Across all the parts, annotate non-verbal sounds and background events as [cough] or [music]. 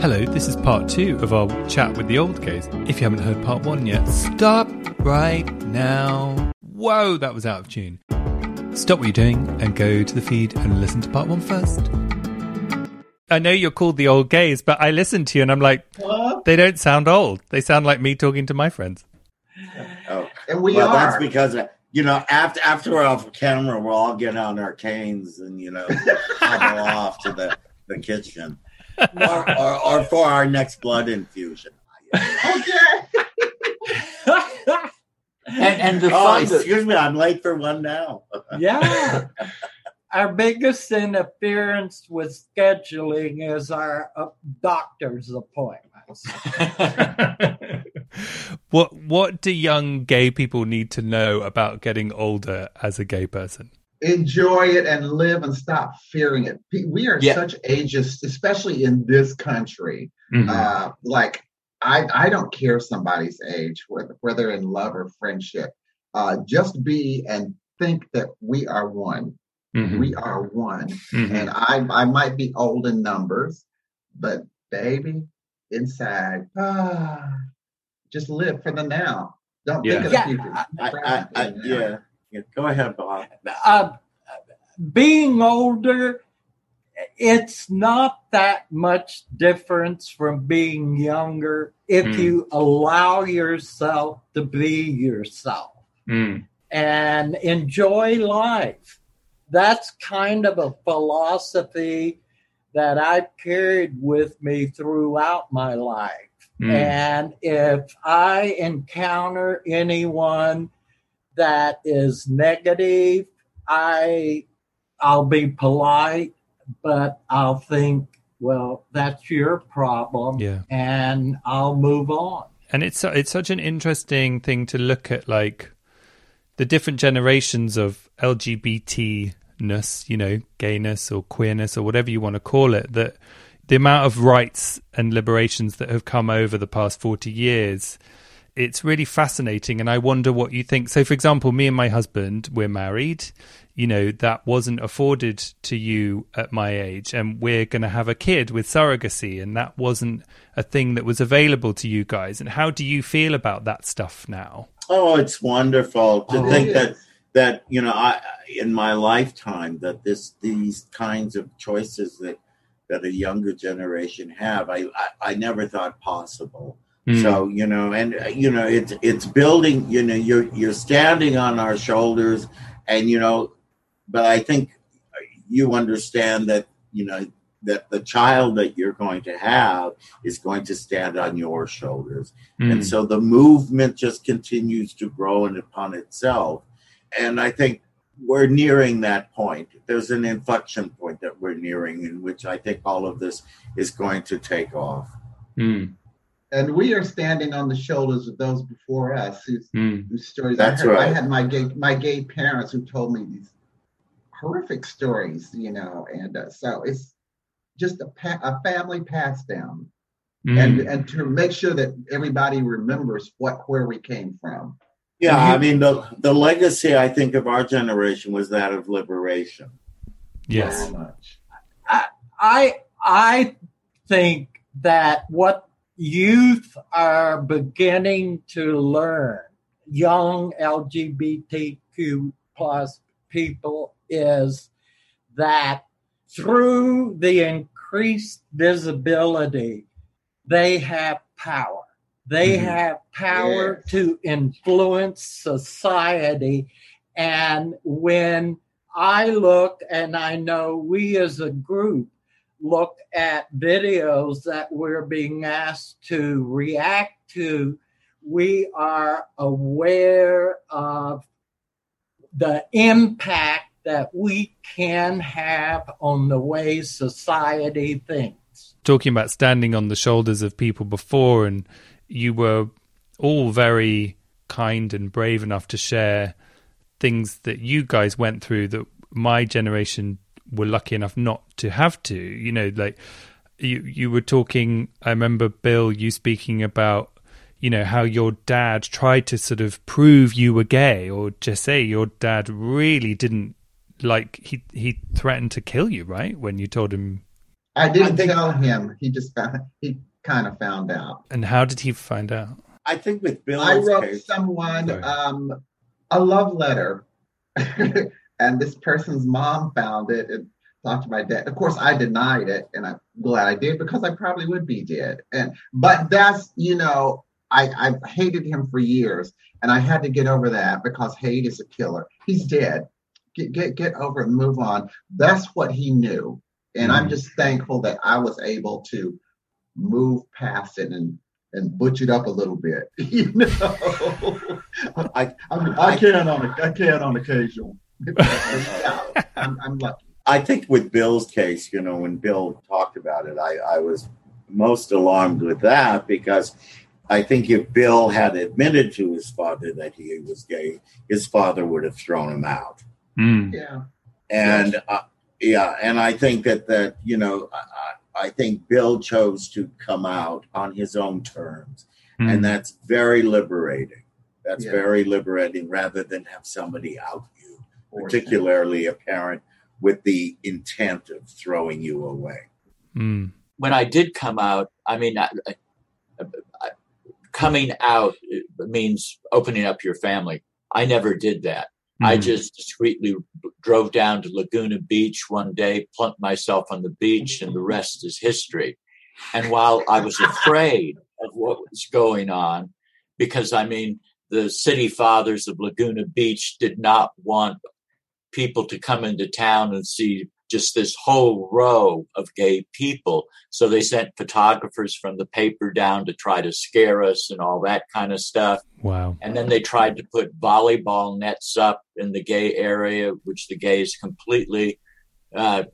Hello, this is part two of our chat with the old gays. If you haven't heard part one yet, stop right now. Whoa, that was out of tune. Stop what you're doing and go to the feed and listen to part one first. I know you're called the old gays, but I listen to you and I'm like, What? they don't sound old. They sound like me talking to my friends. Oh, And we well, are. that's because uh, you know after after we're off camera, we'll all get on our canes and you know [laughs] hobble off to the the kitchen, or, or or for our next blood infusion. okay. And, and the Oh, fun, excuse me, I'm late for one now. yeah. Our biggest interference with scheduling is our uh, doctor's appointments. [laughs] what what do young gay people need to know about getting older as a gay person? Enjoy it and live and stop fearing it. We are Yeah. such ages, especially in this country. Mm-hmm. Uh, like I, I don't care somebody's age, whether whether in love or friendship. Uh, just be and think that we are one. Mhm. We are one. Mhm. And I, I might be old in numbers, but baby, inside, ah, just live for the now. Don't think of Yeah. the future. I, I, I, yeah, yeah. Go ahead, Bob. Uh, being older, it's not that much difference from being younger if Mm. you allow yourself to be yourself Mm. and enjoy life. That's kind of a philosophy that I've carried with me throughout my life. Mm. And if I encounter anyone that is negative, I I'll be polite, but I'll think, well, that's your problem, Yeah. and I'll move on. and it's it's such an interesting thing to look at like the different generations of LGBTness, you know, gayness or queerness or whatever you want to call it, that the amount of rights and liberations that have come over the past 40 years, it's really fascinating. And I wonder what you think. So, for example, me and my husband, we're married. You know, that wasn't afforded to you at my age. And we're going to have a kid with surrogacy. And that wasn't a thing that was available to you guys. And how do you feel about that stuff now? Oh, it's wonderful to Oh, think it that is. that you know, I in my lifetime that this these kinds of choices that that a younger generation have, I I, I never thought possible. Hmm. So you know, and uh, you know, it's it's building. You know, you're you're standing on our shoulders, and you know, but I think you understand that you know that the child that you're going to have is going to stand on your shoulders, Mm. and so the movement just continues to grow and upon itself. And I think we're nearing that point. There's an inflection point that we're nearing, in which I think all of this is going to take off. Mm. And we are standing on the shoulders of those before us whose, Mm. whose stories That's I heard. I had my gay my gay parents who told me these horrific stories, you know, and uh, so it's just a, pa- a family pass down, Mm. and and to make sure that everybody remembers what where we came from. Yeah, I mean the the legacy I think of our generation was that of liberation. yes. So much. I I think that what youth are beginning to learn, young LGBTQ plus people, is that through the increased visibility, they have power. They mm-hmm. have power yes. to influence society. And when I look and I know we as a group look at videos that we're being asked to react to, we are aware of the impact that we can have on the way society thinks. Talking about standing on the shoulders of people before, and you were all very kind and brave enough to share things that you guys went through that my generation were lucky enough not to have to. You know, like you you were talking. I remember Bill, you speaking about you know how your dad tried to sort of prove you were gay, or just say your dad really didn't like he he threatened to kill you, right? When you told him, I didn't I think, tell him. He just found he kind of found out. And how did he find out? I think with Bill, I wrote case, someone um, a love letter [laughs] and this person's mom found it and talked to my dad. Of course, I denied it, and I'm glad I did because I probably would be dead. And but that's you know, I I hated him for years, and I had to get over that because hate is a killer. He's dead. Get get get over it and move on. That's what he knew, and I'm mm-hmm. just thankful that I was able to move past it and and butch it up a little bit. [laughs] You know, I [laughs] I, I can on I can on occasion. [laughs] I'm, I'm lucky. I think with Bill's case, you know, when Bill talked about it, I, I was most alarmed with that because I think if Bill had admitted to his father that he was gay, his father would have thrown him out. Mm. Yeah. And yes. uh, yeah, and I think that that you know, I, I, think Bill chose to come out on his own terms, mm. and that's very liberating. That's yeah. very liberating, rather than have somebody out particularly apparent with the intent of throwing you away. Mm. When I did come out, I mean, I, I, coming out means opening up your family. I never did that. Mm. I just discreetly drove down to Laguna Beach one day, plumped myself on the beach, and the rest is history. And while I was afraid of what was going on, because I mean, the city fathers of Laguna Beach did not want people to come into town and see just this whole row of gay people. So they sent photographers from the paper down to try to scare us and all that kind of stuff. Wow. And then they tried to put volleyball nets up in the gay area, which the gays completely uh,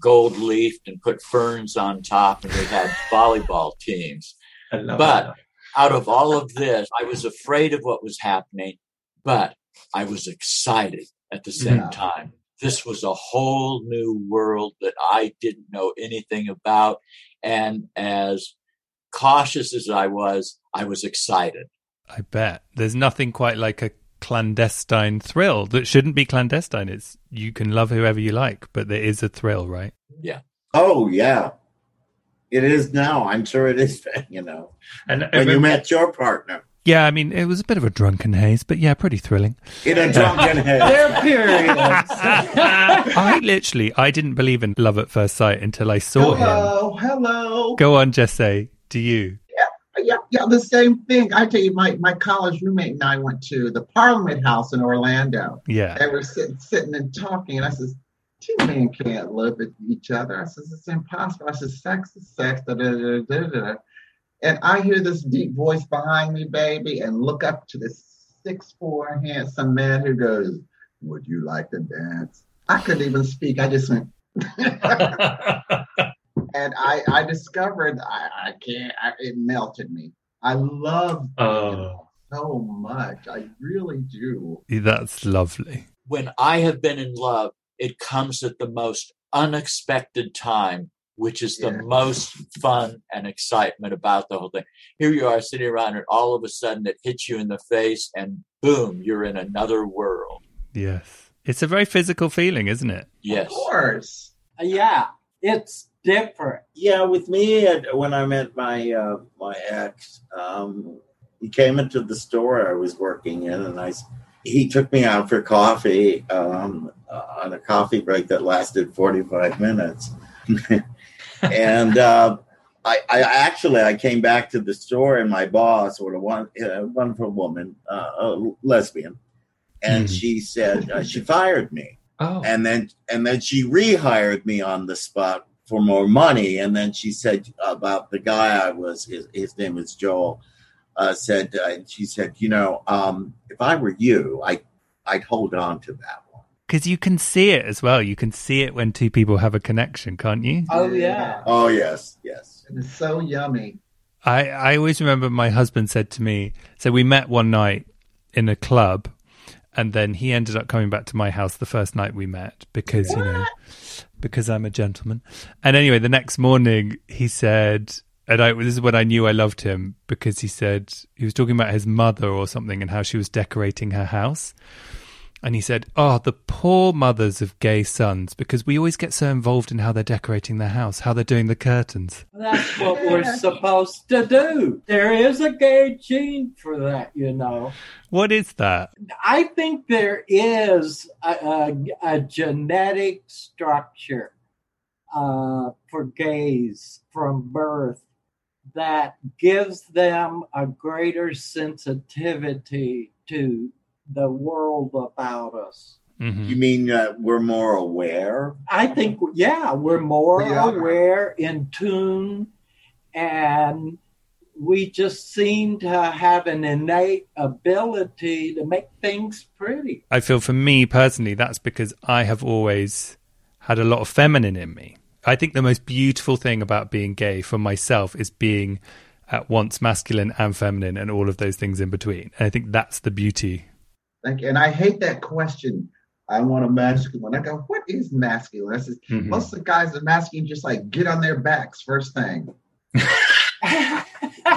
gold leafed and put ferns on top, and they had [laughs] volleyball teams. But that. out of all of this, I was afraid of what was happening, but I was excited at the mm-hmm. same yeah. time. This was a whole new world that I didn't know anything about. And as cautious as I was, I was excited. I bet. There's nothing quite like a clandestine thrill that shouldn't be clandestine. It's you can love whoever you like, but there is a thrill, right? Yeah. Oh, yeah. It is now. I'm sure it is, [laughs] you know. And when you met your partner. Yeah, I mean, it was a bit of a drunken haze, but yeah, pretty thrilling. In a drunken [laughs] haze. There periods. [laughs] I literally, I didn't believe in love at first sight until I saw hello, him. Hello, hello. Go on, Jesse. Do you? Yeah, yeah, yeah. The same thing. I tell you, my my college roommate and I went to the Parliament House in Orlando. Yeah, and we're sitting, sitting and talking, and I says, two men can't live with each other. I says, it's impossible. I says, sex is sex. Da, da, da, da, da. And I hear this deep voice behind me, baby, and look up to this six four handsome man who goes, Would you like to dance? I couldn't even speak. I just went. [laughs] and I, I discovered I, I can't, I, it melted me. I love oh. so much. I really do. That's lovely. When I have been in love, it comes at the most unexpected time which is the yeah. most fun and excitement about the whole thing. Here you are sitting around, and all of a sudden it hits you in the face, and boom, you're in another world. Yes. It's a very physical feeling, isn't it? Yes. Of course. Uh, yeah. It's different. Yeah, with me, when I met my uh, my ex, um, he came into the store I was working in, and I he took me out for coffee um, uh, on a coffee break that lasted forty five minutes, [laughs] and. Uh, I, I, actually I came back to the store and my boss, or a one, a wonderful woman, uh, a lesbian, and mm. she said uh, she fired me. Oh. And then and then she rehired me on the spot for more money. And then she said about the guy I was, his, his name is Joel. Uh, said uh, she said, you know, um, if I were you, I I'd hold on to that because you can see it as well. You can see it when two people have a connection, can't you? Oh yeah. Oh yes, yes. And It's so yummy. I I always remember my husband said to me. So we met one night in a club, and then he ended up coming back to my house the first night we met because what? you know because I'm a gentleman. And anyway, the next morning he said, and I, this is when I knew I loved him because he said he was talking about his mother or something and how she was decorating her house. And he said, Oh, the poor mothers of gay sons, because we always get so involved in how they're decorating their house, how they're doing the curtains. That's what we're supposed to do. There is a gay gene for that, you know. What is that? I think there is a, a, a genetic structure uh, for gays from birth that gives them a greater sensitivity to the world about us. Mm-hmm. You mean uh, we're more aware? I think, yeah, we're more we aware, in tune, and we just seem to have an innate ability to make things pretty. I feel for me personally, that's because I have always had a lot of feminine in me. I think the most beautiful thing about being gay for myself is being at once masculine and feminine and all of those things in between. And I think that's the beauty like, and I hate that question. I want a masculine. I go, what is masculine? I says, mm-hmm. most of the guys are masculine, just like get on their backs first thing. [laughs]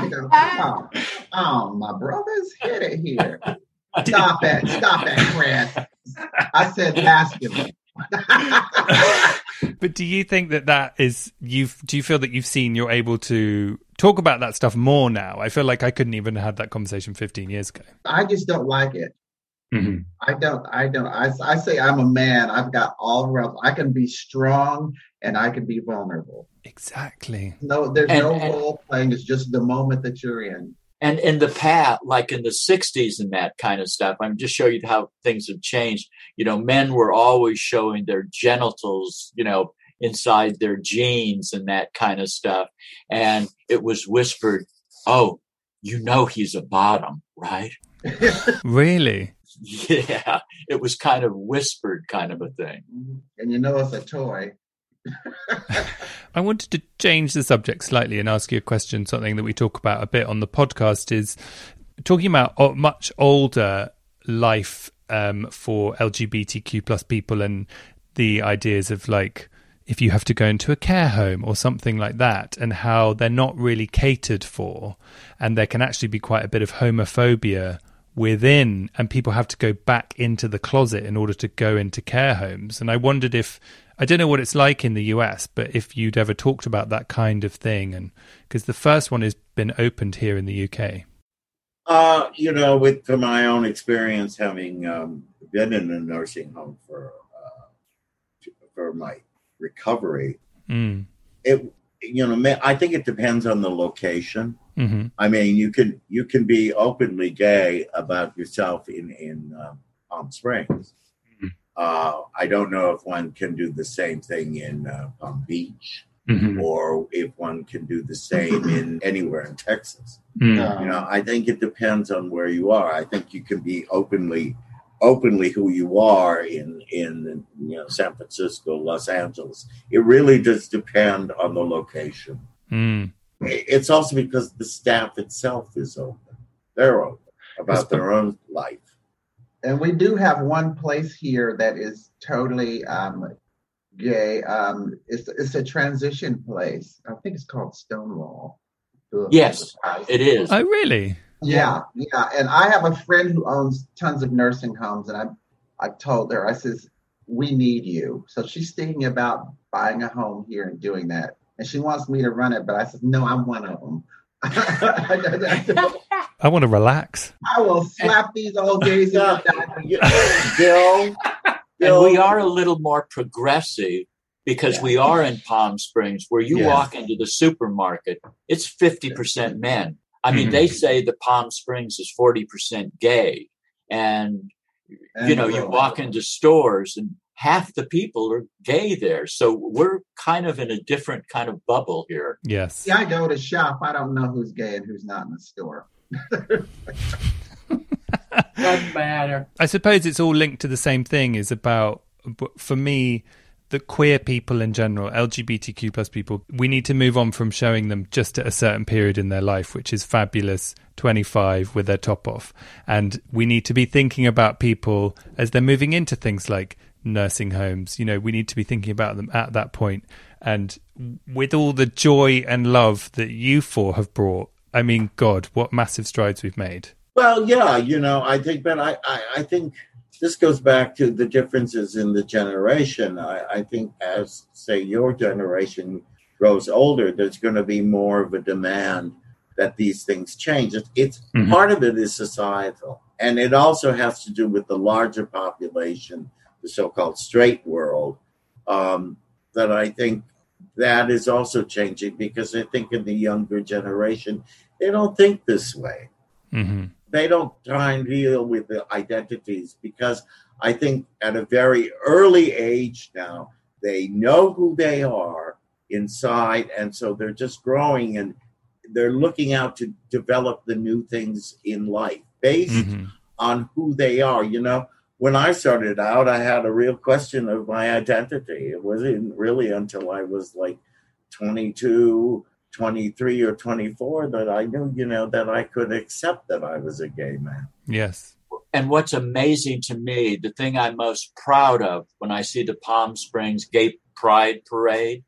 go, oh, oh, my brothers, hit it here. Stop it. Stop it, Chris. I said masculine. [laughs] but do you think that that is you've do you feel that you've seen you're able to talk about that stuff more now i feel like i couldn't even have had that conversation 15 years ago i just don't like it Mm-hmm. I don't, I don't, I, I say I'm a man. I've got all realms. I can be strong and I can be vulnerable. Exactly. No, there's and, no and, role playing. It's just the moment that you're in. And in the past, like in the 60s and that kind of stuff, I'm just showing you how things have changed. You know, men were always showing their genitals, you know, inside their jeans and that kind of stuff. And it was whispered, oh, you know, he's a bottom, right? [laughs] really? Yeah, it was kind of whispered, kind of a thing. Mm-hmm. And you know, it's a toy. [laughs] I wanted to change the subject slightly and ask you a question. Something that we talk about a bit on the podcast is talking about much older life um, for LGBTQ plus people and the ideas of like if you have to go into a care home or something like that, and how they're not really catered for, and there can actually be quite a bit of homophobia within and people have to go back into the closet in order to go into care homes and i wondered if i don't know what it's like in the us but if you'd ever talked about that kind of thing and because the first one has been opened here in the uk uh you know with from my own experience having um, been in a nursing home for uh, for my recovery mm. it you know i think it depends on the location Mm-hmm. I mean, you can you can be openly gay about yourself in in um, Palm Springs. Mm-hmm. Uh, I don't know if one can do the same thing in uh, Palm Beach, mm-hmm. or if one can do the same in anywhere in Texas. Mm-hmm. You know, I think it depends on where you are. I think you can be openly openly who you are in in you know San Francisco, Los Angeles. It really does depend on the location. Mm it's also because the staff itself is open. They're open about their own life. And we do have one place here that is totally um, gay. Um, it's it's a transition place. I think it's called Stonewall. Yes, it is. Oh, really? Yeah, yeah. And I have a friend who owns tons of nursing homes, and I I told her I says we need you. So she's thinking about buying a home here and doing that. And she wants me to run it, but I said, no, I'm one of them. I want to relax. [laughs] I will slap these old gays in the Bill, Bill. And we are a little more progressive because yeah. we are in Palm Springs where you walk into the supermarket, it's 50% men. I mean, mm-hmm. they say the Palm Springs is 40% gay. And, and you know, you walk into stores and half the people are gay there. So we're kind of in a different kind of bubble here. Yes. Yeah, I go to shop. I don't know who's gay and who's not in the store. [laughs] Doesn't matter. I suppose it's all linked to the same thing. Is about for me the queer people in general, LGBTQ plus people, we need to move on from showing them just at a certain period in their life, which is fabulous 25 with their top off. And we need to be thinking about people as they're moving into things like nursing homes. You know, we need to be thinking about them at that point. And with all the joy and love that you four have brought, I mean, God, what massive strides we've made. Well, yeah, you know, I think, Ben, I, I, I think this goes back to the differences in the generation. I, I think as, say, your generation grows older, there's going to be more of a demand that these things change. It's, it's mm-hmm. part of it is societal, and it also has to do with the larger population the so-called straight world, um, that I think that is also changing because I think in the younger generation they don't think this way. Mm-hmm. They don't try and deal with the identities because I think at a very early age now they know who they are inside, and so they're just growing and they're looking out to develop the new things in life based mm-hmm. on who they are. You know, when I started out, I had a real question of my identity. It wasn't really until I was like 22, 23, or 24 that I knew, you know, that I could accept that I was a gay man. Yes. And what's amazing to me, the thing I'm most proud of when I see the Palm Springs Gay Pride Parade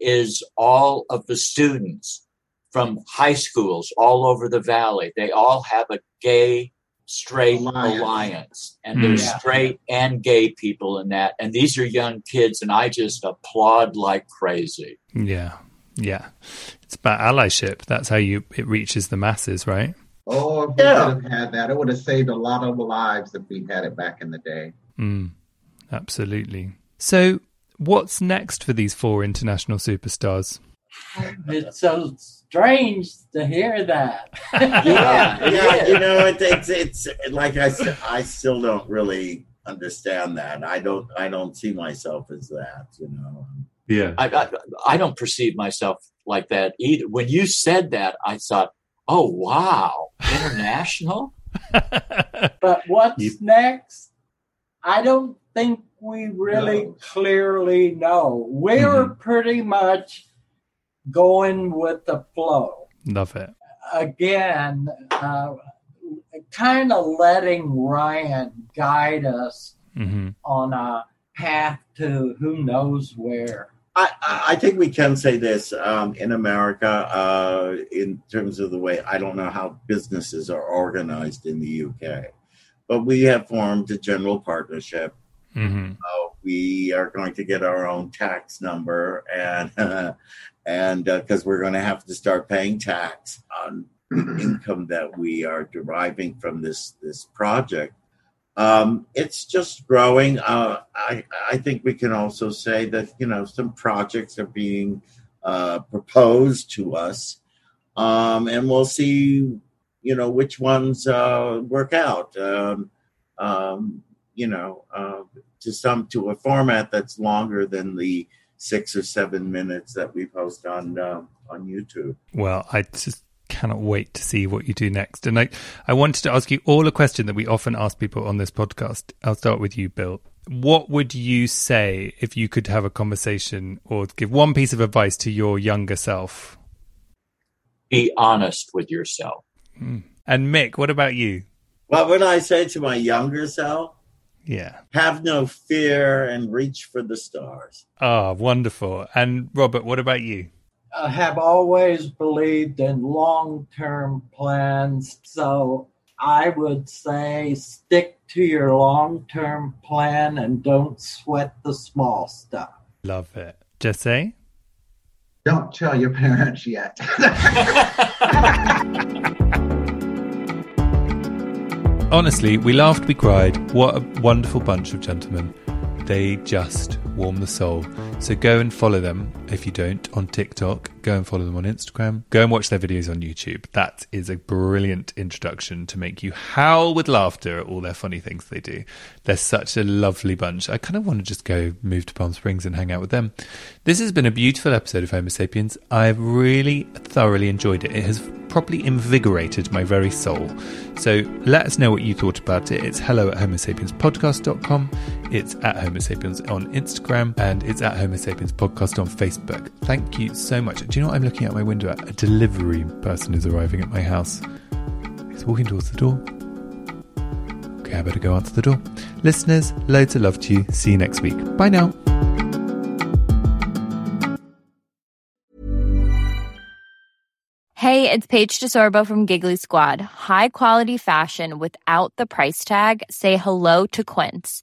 is all of the students from high schools all over the valley. They all have a gay straight alliance, alliance. and there's mm. straight and gay people in that and these are young kids and i just applaud like crazy yeah yeah it's about allyship that's how you it reaches the masses right oh if we yeah. would have had that it would have saved a lot of lives if we had it back in the day mm, absolutely so what's next for these four international superstars [laughs] it's so strange to hear that. [laughs] yeah, yeah, you know, it, it's it's like I I still don't really understand that. I don't I don't see myself as that. You know. Yeah. I, I, I don't perceive myself like that either. When you said that, I thought, oh wow, international. [laughs] but what's you, next? I don't think we really no. clearly know. We're mm-hmm. pretty much going with the flow. Love it. Again, uh, kind of letting Ryan guide us mm-hmm. on a path to who knows where. I, I think we can say this um, in America uh, in terms of the way I don't know how businesses are organized in the UK, but we have formed a general partnership. Mm-hmm. Uh, we are going to get our own tax number and [laughs] uh, and because uh, we're going to have to start paying tax on the [clears throat] income that we are deriving from this this project. Um, it's just growing. Uh, I I think we can also say that you know some projects are being uh, proposed to us, um, and we'll see you know which ones uh, work out. Um, um you know, uh, to some to a format that's longer than the six or seven minutes that we post on uh, on YouTube. Well, I just cannot wait to see what you do next. And I, I wanted to ask you all a question that we often ask people on this podcast. I'll start with you, Bill. What would you say if you could have a conversation or give one piece of advice to your younger self? Be honest with yourself. Mm. And Mick, what about you? What would I say to my younger self? Yeah. Have no fear and reach for the stars. Ah, oh, wonderful. And Robert, what about you? I have always believed in long term plans. So I would say stick to your long term plan and don't sweat the small stuff. Love it. Jesse? Don't tell your parents yet. [laughs] Honestly, we laughed, we cried. What a wonderful bunch of gentlemen. They just warm the soul. So go and follow them if you don't on TikTok. Go and follow them on Instagram. Go and watch their videos on YouTube. That is a brilliant introduction to make you howl with laughter at all their funny things they do. They're such a lovely bunch. I kind of want to just go move to Palm Springs and hang out with them. This has been a beautiful episode of Homo Sapiens. I've really thoroughly enjoyed it. It has properly invigorated my very soul. So let us know what you thought about it. It's hello at homosapienspodcast.com. It's at Homo Sapiens on Instagram and it's at Homo Sapiens Podcast on Facebook. Thank you so much. Do you know what I'm looking out my window at? A delivery person is arriving at my house. He's walking towards the door. Okay, I better go answer the door. Listeners, loads of love to you. See you next week. Bye now. Hey, it's Paige DeSorbo from Giggly Squad. High quality fashion without the price tag. Say hello to Quince.